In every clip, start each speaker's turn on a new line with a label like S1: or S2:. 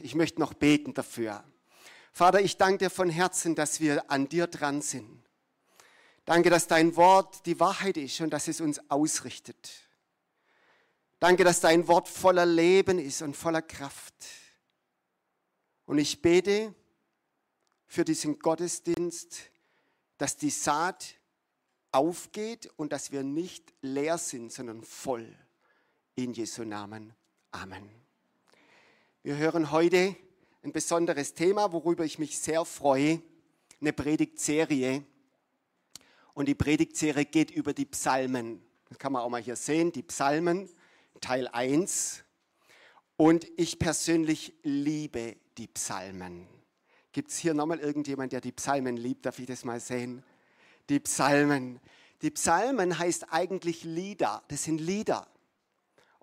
S1: Ich möchte noch beten dafür. Vater, ich danke dir von Herzen, dass wir an dir dran sind. Danke, dass dein Wort die Wahrheit ist und dass es uns ausrichtet. Danke, dass dein Wort voller Leben ist und voller Kraft. Und ich bete für diesen Gottesdienst, dass die Saat aufgeht und dass wir nicht leer sind, sondern voll. In Jesu Namen. Amen. Wir hören heute ein besonderes Thema, worüber ich mich sehr freue, eine Predigtserie. Und die Predigtserie geht über die Psalmen. Das kann man auch mal hier sehen, die Psalmen, Teil 1. Und ich persönlich liebe die Psalmen. Gibt es hier nochmal irgendjemand, der die Psalmen liebt? Darf ich das mal sehen? Die Psalmen. Die Psalmen heißt eigentlich Lieder. Das sind Lieder.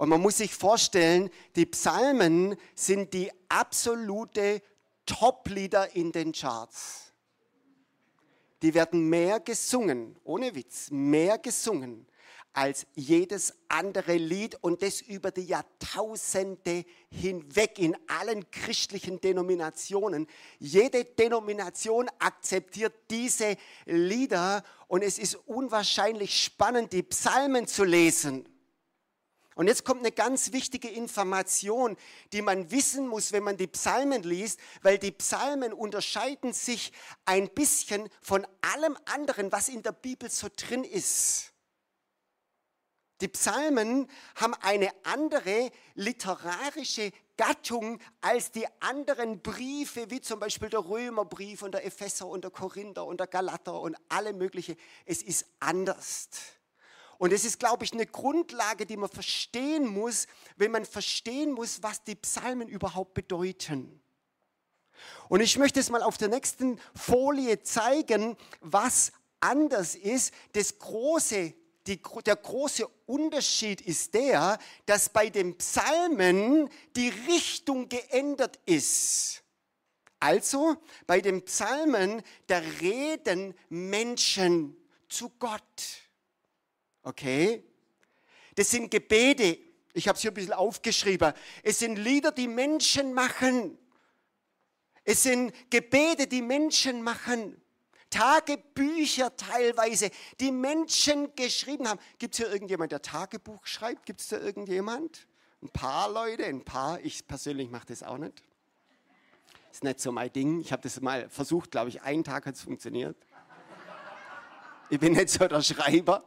S1: Und man muss sich vorstellen, die Psalmen sind die absolute Top-Lieder in den Charts. Die werden mehr gesungen, ohne Witz, mehr gesungen als jedes andere Lied und das über die Jahrtausende hinweg in allen christlichen Denominationen. Jede Denomination akzeptiert diese Lieder und es ist unwahrscheinlich spannend, die Psalmen zu lesen. Und jetzt kommt eine ganz wichtige Information, die man wissen muss, wenn man die Psalmen liest, weil die Psalmen unterscheiden sich ein bisschen von allem anderen, was in der Bibel so drin ist. Die Psalmen haben eine andere literarische Gattung als die anderen Briefe, wie zum Beispiel der Römerbrief und der Epheser und der Korinther und der Galater und alle mögliche. Es ist anders. Und es ist, glaube ich, eine Grundlage, die man verstehen muss, wenn man verstehen muss, was die Psalmen überhaupt bedeuten. Und ich möchte es mal auf der nächsten Folie zeigen, was anders ist. Das große, die, der große Unterschied ist der, dass bei den Psalmen die Richtung geändert ist. Also bei den Psalmen, da reden Menschen zu Gott. Okay? Das sind Gebete. Ich habe es hier ein bisschen aufgeschrieben. Es sind Lieder, die Menschen machen. Es sind Gebete, die Menschen machen. Tagebücher teilweise, die Menschen geschrieben haben. Gibt es hier irgendjemand, der Tagebuch schreibt? Gibt es da irgendjemand? Ein paar Leute, ein paar. Ich persönlich mache das auch nicht. Ist nicht so mein Ding. Ich habe das mal versucht, glaube ich, einen Tag hat es funktioniert. Ich bin nicht so der Schreiber.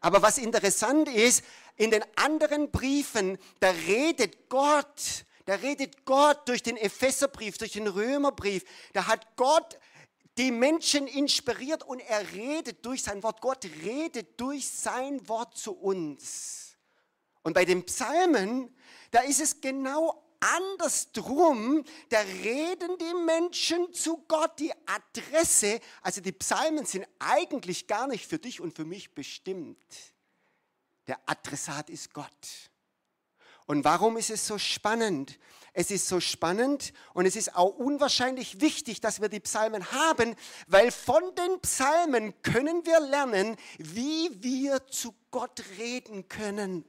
S1: Aber was interessant ist, in den anderen Briefen, da redet Gott, da redet Gott durch den Epheserbrief, durch den Römerbrief, da hat Gott die Menschen inspiriert und er redet durch sein Wort. Gott redet durch sein Wort zu uns. Und bei den Psalmen, da ist es genau andersrum, da reden die Menschen zu Gott die Adresse. Also die Psalmen sind eigentlich gar nicht für dich und für mich bestimmt. Der Adressat ist Gott. Und warum ist es so spannend? Es ist so spannend und es ist auch unwahrscheinlich wichtig, dass wir die Psalmen haben, weil von den Psalmen können wir lernen, wie wir zu Gott reden können.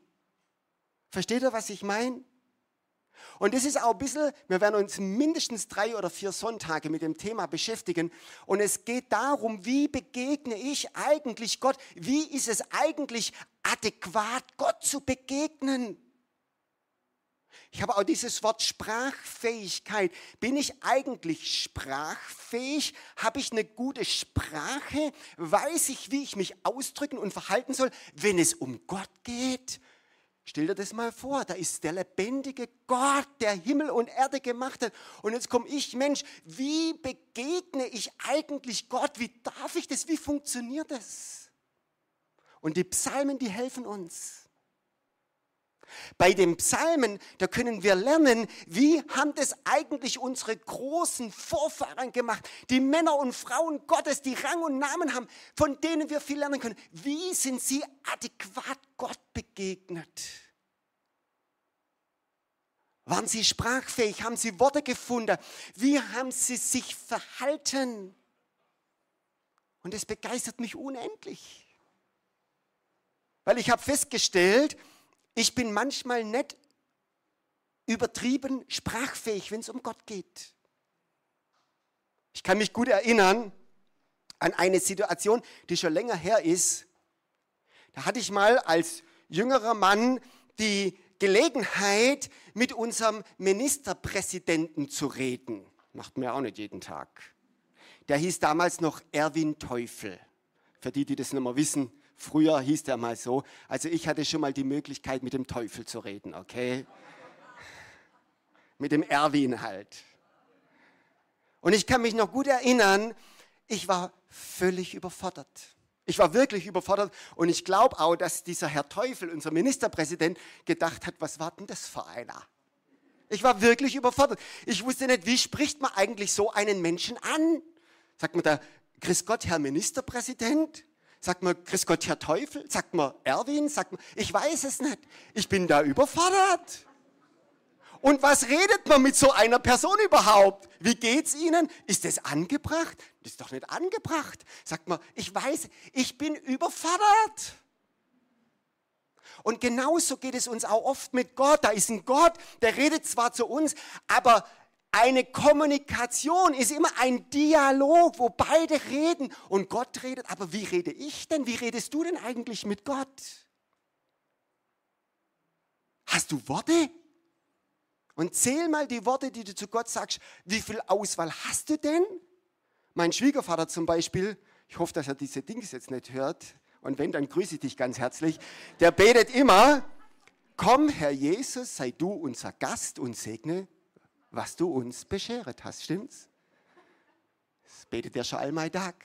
S1: Versteht ihr, was ich meine? Und das ist auch ein bisschen, wir werden uns mindestens drei oder vier Sonntage mit dem Thema beschäftigen. Und es geht darum, wie begegne ich eigentlich Gott? Wie ist es eigentlich adäquat, Gott zu begegnen? Ich habe auch dieses Wort Sprachfähigkeit. Bin ich eigentlich sprachfähig? Habe ich eine gute Sprache? Weiß ich, wie ich mich ausdrücken und verhalten soll, wenn es um Gott geht? Stell dir das mal vor, da ist der lebendige Gott, der Himmel und Erde gemacht hat. Und jetzt komme ich, Mensch, wie begegne ich eigentlich Gott? Wie darf ich das? Wie funktioniert das? Und die Psalmen, die helfen uns. Bei den Psalmen, da können wir lernen, wie haben das eigentlich unsere großen Vorfahren gemacht, die Männer und Frauen Gottes, die Rang und Namen haben, von denen wir viel lernen können. Wie sind sie adäquat Gott begegnet? Waren sie sprachfähig? Haben sie Worte gefunden? Wie haben sie sich verhalten? Und es begeistert mich unendlich. Weil ich habe festgestellt, ich bin manchmal nicht übertrieben sprachfähig, wenn es um Gott geht. Ich kann mich gut erinnern an eine Situation, die schon länger her ist. Da hatte ich mal als jüngerer Mann die Gelegenheit, mit unserem Ministerpräsidenten zu reden. Macht mir auch nicht jeden Tag. Der hieß damals noch Erwin Teufel. Für die, die das nicht mehr wissen, früher hieß der mal so. Also ich hatte schon mal die Möglichkeit, mit dem Teufel zu reden, okay? Mit dem Erwin halt. Und ich kann mich noch gut erinnern, ich war völlig überfordert. Ich war wirklich überfordert und ich glaube auch, dass dieser Herr Teufel, unser Ministerpräsident, gedacht hat, was war denn das für einer? Ich war wirklich überfordert. Ich wusste nicht, wie spricht man eigentlich so einen Menschen an? Sagt man da, Grüß Gott, Herr Ministerpräsident? Sagt man, Grüß Gott, Herr Teufel? Sagt man, Erwin? Sagt man, ich weiß es nicht. Ich bin da überfordert. Und was redet man mit so einer Person überhaupt? Wie geht's Ihnen? Ist das angebracht? Das ist doch nicht angebracht. Sagt man, ich weiß, ich bin überfordert. Und genauso geht es uns auch oft mit Gott. Da ist ein Gott, der redet zwar zu uns, aber eine Kommunikation ist immer ein Dialog, wo beide reden und Gott redet. Aber wie rede ich denn? Wie redest du denn eigentlich mit Gott? Hast du Worte? Und zähl mal die Worte, die du zu Gott sagst. Wie viel Auswahl hast du denn? Mein Schwiegervater zum Beispiel, ich hoffe, dass er diese Dings jetzt nicht hört. Und wenn, dann grüße ich dich ganz herzlich. Der betet immer, komm Herr Jesus, sei du unser Gast und segne, was du uns bescheret hast. Stimmt's? Das betet er schon allmeitag.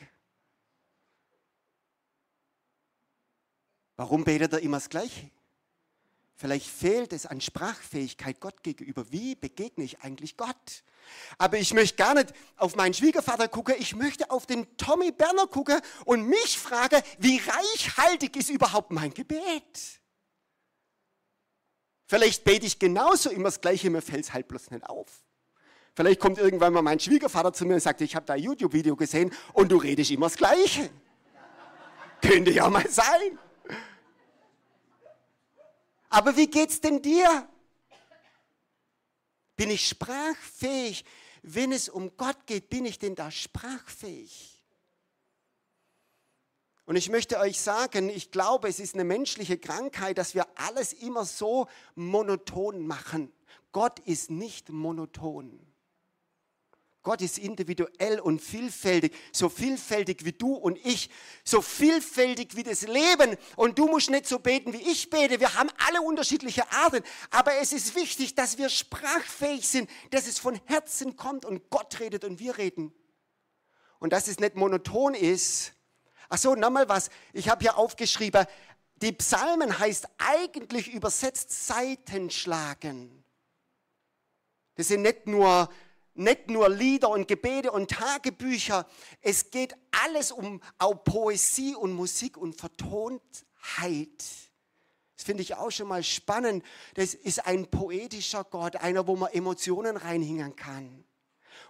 S1: Warum betet er immer das Gleiche? Vielleicht fehlt es an Sprachfähigkeit Gott gegenüber. Wie begegne ich eigentlich Gott? Aber ich möchte gar nicht auf meinen Schwiegervater gucken, ich möchte auf den Tommy Berner gucken und mich fragen, wie reichhaltig ist überhaupt mein Gebet? Vielleicht bete ich genauso immer das Gleiche, mir fällt es halt bloß nicht auf. Vielleicht kommt irgendwann mal mein Schwiegervater zu mir und sagt, ich habe da ein YouTube-Video gesehen und du redest immer das Gleiche. Könnte ja mal sein. Aber wie geht's denn dir? Bin ich sprachfähig? Wenn es um Gott geht, bin ich denn da sprachfähig? Und ich möchte euch sagen, ich glaube, es ist eine menschliche Krankheit, dass wir alles immer so monoton machen. Gott ist nicht monoton. Gott ist individuell und vielfältig, so vielfältig wie du und ich, so vielfältig wie das Leben. Und du musst nicht so beten, wie ich bete. Wir haben alle unterschiedliche Arten. Aber es ist wichtig, dass wir sprachfähig sind, dass es von Herzen kommt und Gott redet und wir reden. Und dass es nicht monoton ist. Ach so, nochmal was. Ich habe hier aufgeschrieben, die Psalmen heißt eigentlich übersetzt Seitenschlagen. Das sind nicht nur nicht nur Lieder und Gebete und Tagebücher. Es geht alles um auch Poesie und Musik und Vertontheit. Das finde ich auch schon mal spannend. Das ist ein poetischer Gott, einer, wo man Emotionen reinhängen kann.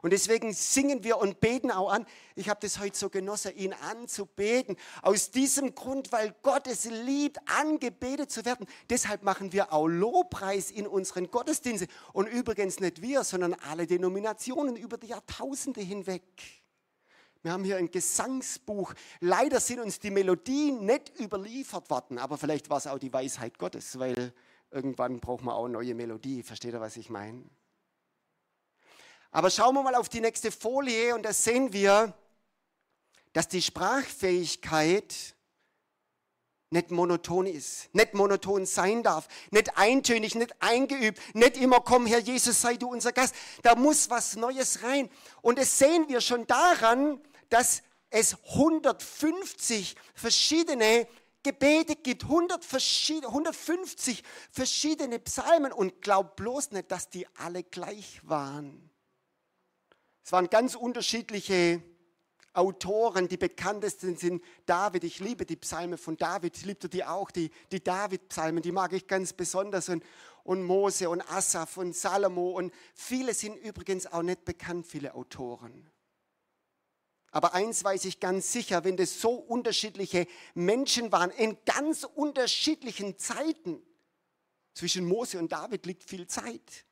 S1: Und deswegen singen wir und beten auch an. Ich habe das heute so genossen, ihn anzubeten. Aus diesem Grund, weil Gott es liebt, angebetet zu werden. Deshalb machen wir auch Lobpreis in unseren Gottesdiensten. Und übrigens nicht wir, sondern alle Denominationen über die Jahrtausende hinweg. Wir haben hier ein Gesangsbuch. Leider sind uns die Melodien nicht überliefert worden, aber vielleicht war es auch die Weisheit Gottes, weil irgendwann braucht man auch eine neue Melodie. Versteht ihr, was ich meine? Aber schauen wir mal auf die nächste Folie und da sehen wir, dass die Sprachfähigkeit nicht monoton ist, nicht monoton sein darf, nicht eintönig, nicht eingeübt, nicht immer komm, Herr Jesus, sei du unser Gast. Da muss was Neues rein. Und das sehen wir schon daran, dass es 150 verschiedene Gebete gibt, 150 verschiedene Psalmen und glaub bloß nicht, dass die alle gleich waren. Es waren ganz unterschiedliche Autoren. Die bekanntesten sind David. Ich liebe die Psalme von David. Ich liebe die auch, die, die David-Psalmen. Die mag ich ganz besonders. Und, und Mose und Asaf und Salomo. Und viele sind übrigens auch nicht bekannt, viele Autoren. Aber eins weiß ich ganz sicher, wenn das so unterschiedliche Menschen waren, in ganz unterschiedlichen Zeiten, zwischen Mose und David liegt viel Zeit.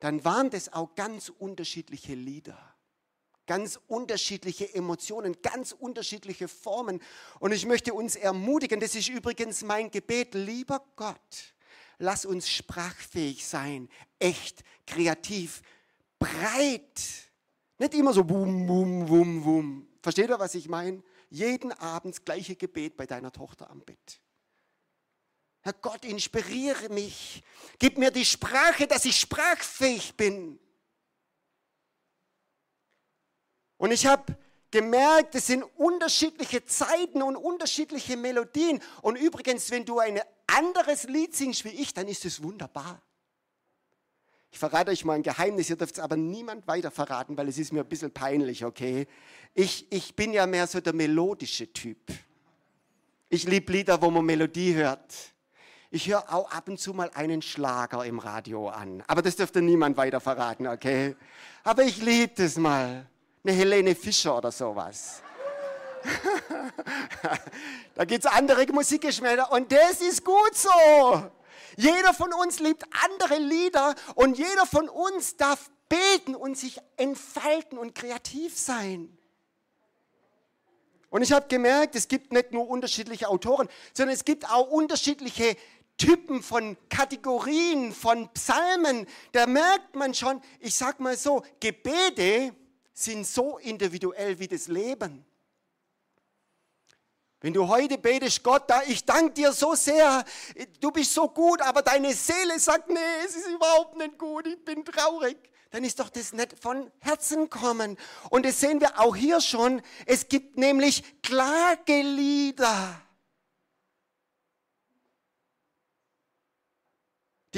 S1: Dann waren das auch ganz unterschiedliche Lieder, ganz unterschiedliche Emotionen, ganz unterschiedliche Formen. Und ich möchte uns ermutigen, das ist übrigens mein Gebet, lieber Gott, lass uns sprachfähig sein, echt, kreativ, breit. Nicht immer so bum, bum, bum, bum. Versteht ihr, was ich meine? Jeden Abend das gleiche Gebet bei deiner Tochter am Bett. Herr Gott, inspiriere mich. Gib mir die Sprache, dass ich sprachfähig bin. Und ich habe gemerkt, es sind unterschiedliche Zeiten und unterschiedliche Melodien. Und übrigens, wenn du ein anderes Lied singst wie ich, dann ist es wunderbar. Ich verrate euch mal ein Geheimnis, ihr dürft es aber niemand weiter verraten, weil es ist mir ein bisschen peinlich, okay? Ich, ich bin ja mehr so der melodische Typ. Ich liebe Lieder, wo man Melodie hört. Ich höre auch ab und zu mal einen Schlager im Radio an. Aber das dürfte niemand weiter verraten, okay? Aber ich liebe das mal. Eine Helene Fischer oder sowas. da gibt es andere Musikgeschmäcker und das ist gut so. Jeder von uns liebt andere Lieder und jeder von uns darf beten und sich entfalten und kreativ sein. Und ich habe gemerkt, es gibt nicht nur unterschiedliche Autoren, sondern es gibt auch unterschiedliche Typen von Kategorien, von Psalmen. Da merkt man schon, ich sag mal so, Gebete sind so individuell wie das Leben. Wenn du heute betest, Gott, ich danke dir so sehr, du bist so gut, aber deine Seele sagt, nee, es ist überhaupt nicht gut, ich bin traurig, dann ist doch das nicht von Herzen kommen. Und das sehen wir auch hier schon, es gibt nämlich Klagelieder.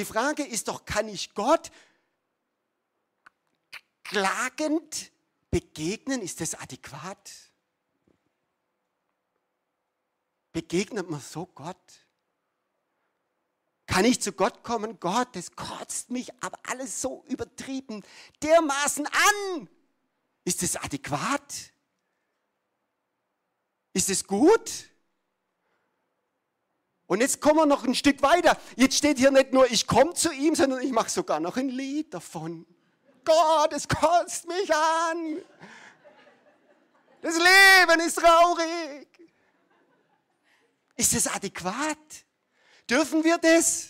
S1: Die Frage ist doch, kann ich Gott klagend begegnen? Ist das adäquat? Begegnet man so Gott? Kann ich zu Gott kommen? Gott, das kotzt mich aber alles so übertrieben, dermaßen an. Ist es adäquat? Ist es gut? Und jetzt kommen wir noch ein Stück weiter. Jetzt steht hier nicht nur, ich komme zu ihm, sondern ich mache sogar noch ein Lied davon. Gott, es kotzt mich an. Das Leben ist traurig. Ist es adäquat? Dürfen wir das?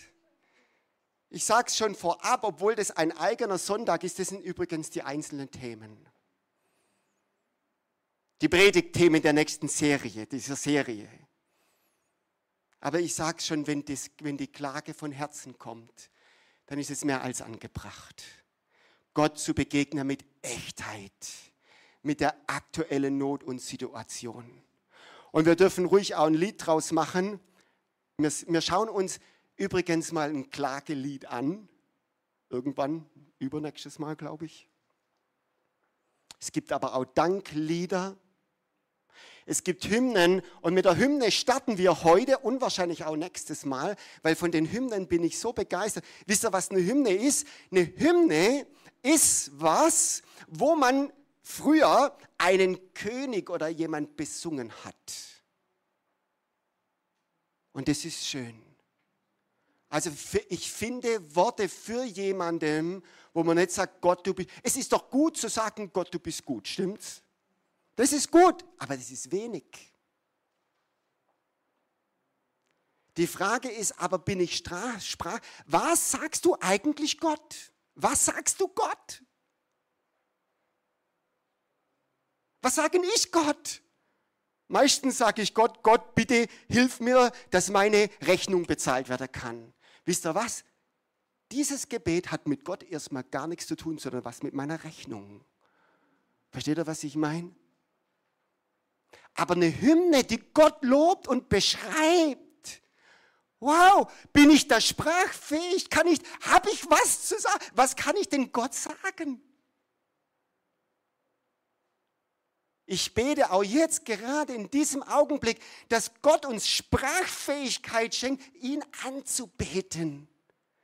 S1: Ich sage es schon vorab, obwohl das ein eigener Sonntag ist, das sind übrigens die einzelnen Themen. Die Predigtthemen der nächsten Serie, dieser Serie. Aber ich sage schon, wenn, das, wenn die Klage von Herzen kommt, dann ist es mehr als angebracht. Gott zu begegnen mit Echtheit, mit der aktuellen Not und Situation. Und wir dürfen ruhig auch ein Lied draus machen. Wir, wir schauen uns übrigens mal ein Klagelied an. Irgendwann, übernächstes Mal, glaube ich. Es gibt aber auch Danklieder. Es gibt Hymnen und mit der Hymne starten wir heute und wahrscheinlich auch nächstes Mal, weil von den Hymnen bin ich so begeistert. Wisst ihr, was eine Hymne ist? Eine Hymne ist was, wo man früher einen König oder jemand besungen hat. Und das ist schön. Also ich finde Worte für jemanden, wo man nicht sagt, Gott, du bist. Es ist doch gut zu sagen, Gott, du bist gut, stimmt's? Das ist gut, aber das ist wenig. Die Frage ist aber, bin ich sprach? Was sagst du eigentlich Gott? Was sagst du Gott? Was sage ich Gott? Meistens sage ich Gott, Gott, bitte hilf mir, dass meine Rechnung bezahlt werden kann. Wisst ihr was? Dieses Gebet hat mit Gott erstmal gar nichts zu tun, sondern was mit meiner Rechnung. Versteht ihr, was ich meine? Aber eine Hymne, die Gott lobt und beschreibt. Wow, bin ich da sprachfähig? Kann ich, habe ich was zu sagen? Was kann ich denn Gott sagen? Ich bete auch jetzt gerade in diesem Augenblick, dass Gott uns Sprachfähigkeit schenkt, ihn anzubeten.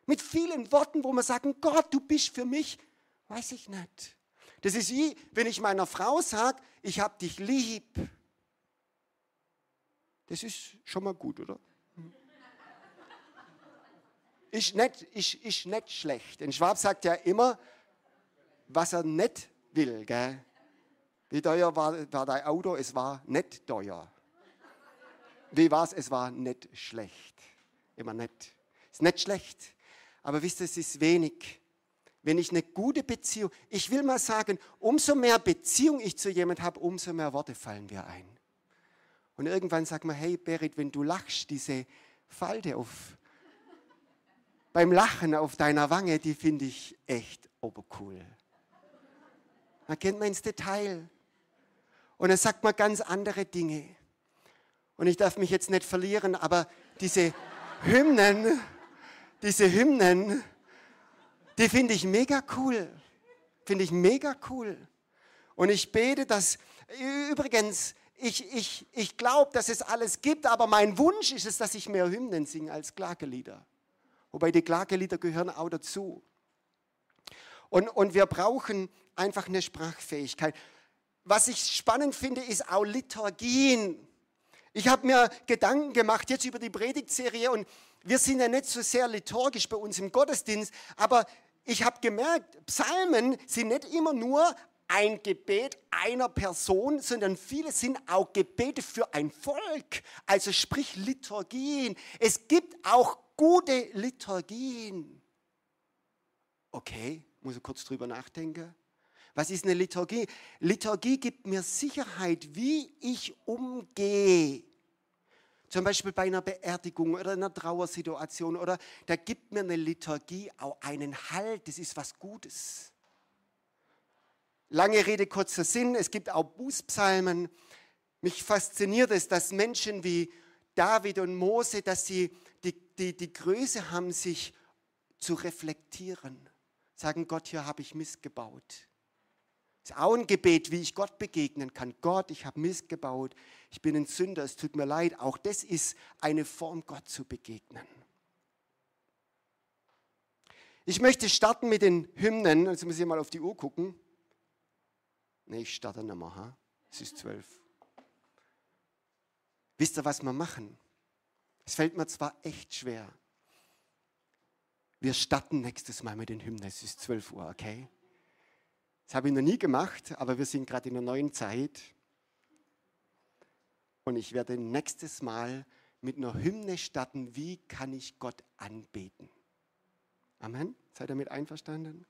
S1: Mit vielen Worten, wo wir sagen, Gott, du bist für mich, weiß ich nicht. Das ist wie, wenn ich meiner Frau sage, ich habe dich lieb. Das ist schon mal gut, oder? Ist nicht, ist, ist nicht schlecht. Ein Schwab sagt ja immer, was er nicht will. Gell? Wie teuer war, war dein Auto? Es war nicht teuer. Wie war es? Es war nicht schlecht. Immer nett. Ist nicht schlecht. Aber wisst ihr, es ist wenig. Wenn ich eine gute Beziehung, ich will mal sagen, umso mehr Beziehung ich zu jemand habe, umso mehr Worte fallen mir ein. Und irgendwann sagt man, hey Berit, wenn du lachst, diese Falte auf, beim Lachen auf deiner Wange, die finde ich echt obercool. Da kennt man ins Detail. Und dann sagt man ganz andere Dinge. Und ich darf mich jetzt nicht verlieren, aber diese Hymnen, diese Hymnen, die finde ich mega cool. Finde ich mega cool. Und ich bete, dass, übrigens, ich, ich, ich glaube, dass es alles gibt, aber mein Wunsch ist es, dass ich mehr Hymnen singe als Klagelieder. Wobei die Klagelieder gehören auch dazu. Und, und wir brauchen einfach eine Sprachfähigkeit. Was ich spannend finde, ist auch Liturgien. Ich habe mir Gedanken gemacht jetzt über die Predigtserie und wir sind ja nicht so sehr liturgisch bei uns im Gottesdienst, aber ich habe gemerkt, Psalmen sind nicht immer nur ein Gebet einer Person, sondern viele sind auch Gebete für ein Volk, also sprich Liturgien. Es gibt auch gute Liturgien. Okay, muss ich kurz drüber nachdenken. Was ist eine Liturgie? Liturgie gibt mir Sicherheit, wie ich umgehe. Zum Beispiel bei einer Beerdigung oder einer Trauersituation oder da gibt mir eine Liturgie auch einen Halt. Das ist was Gutes. Lange Rede, kurzer Sinn. Es gibt auch Bußpsalmen. Mich fasziniert es, dass Menschen wie David und Mose, dass sie die, die, die Größe haben, sich zu reflektieren. Sagen, Gott, hier habe ich Mist gebaut. Das ist auch ein Gebet, wie ich Gott begegnen kann. Gott, ich habe Mist gebaut, ich bin ein Sünder, es tut mir leid. Auch das ist eine Form, Gott zu begegnen. Ich möchte starten mit den Hymnen. Jetzt muss ich mal auf die Uhr gucken. Nee, ich starte mehr. Ha? Es ist zwölf. Wisst ihr, was wir machen? Es fällt mir zwar echt schwer. Wir starten nächstes Mal mit den Hymnen. Es ist zwölf Uhr, okay? Das habe ich noch nie gemacht, aber wir sind gerade in einer neuen Zeit. Und ich werde nächstes Mal mit einer Hymne starten, wie kann ich Gott anbeten. Amen. Seid ihr damit einverstanden?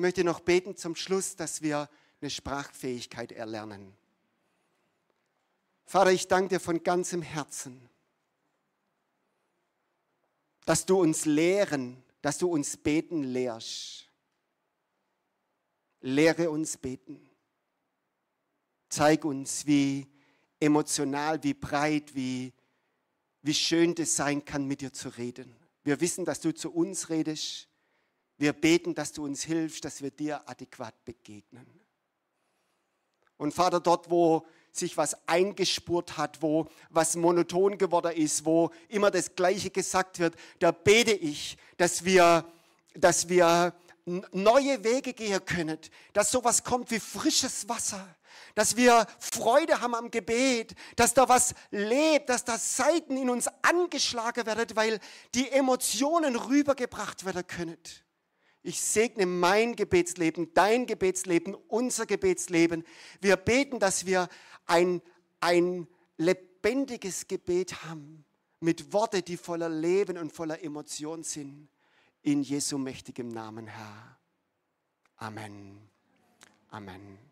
S1: Ich möchte noch beten zum Schluss, dass wir eine Sprachfähigkeit erlernen. Vater, ich danke dir von ganzem Herzen, dass du uns lehren, dass du uns beten lehrst. Lehre uns beten. Zeig uns, wie emotional, wie breit, wie, wie schön das sein kann, mit dir zu reden. Wir wissen, dass du zu uns redest. Wir beten, dass du uns hilfst, dass wir dir adäquat begegnen. Und Vater, dort, wo sich was eingespurt hat, wo was monoton geworden ist, wo immer das Gleiche gesagt wird, da bete ich, dass wir, dass wir neue Wege gehen können, dass sowas kommt wie frisches Wasser, dass wir Freude haben am Gebet, dass da was lebt, dass da Seiten in uns angeschlagen werden, weil die Emotionen rübergebracht werden können. Ich segne mein Gebetsleben, dein Gebetsleben, unser Gebetsleben. Wir beten, dass wir ein, ein lebendiges Gebet haben mit Worten, die voller Leben und voller Emotion sind. In Jesu mächtigem Namen, Herr. Amen. Amen.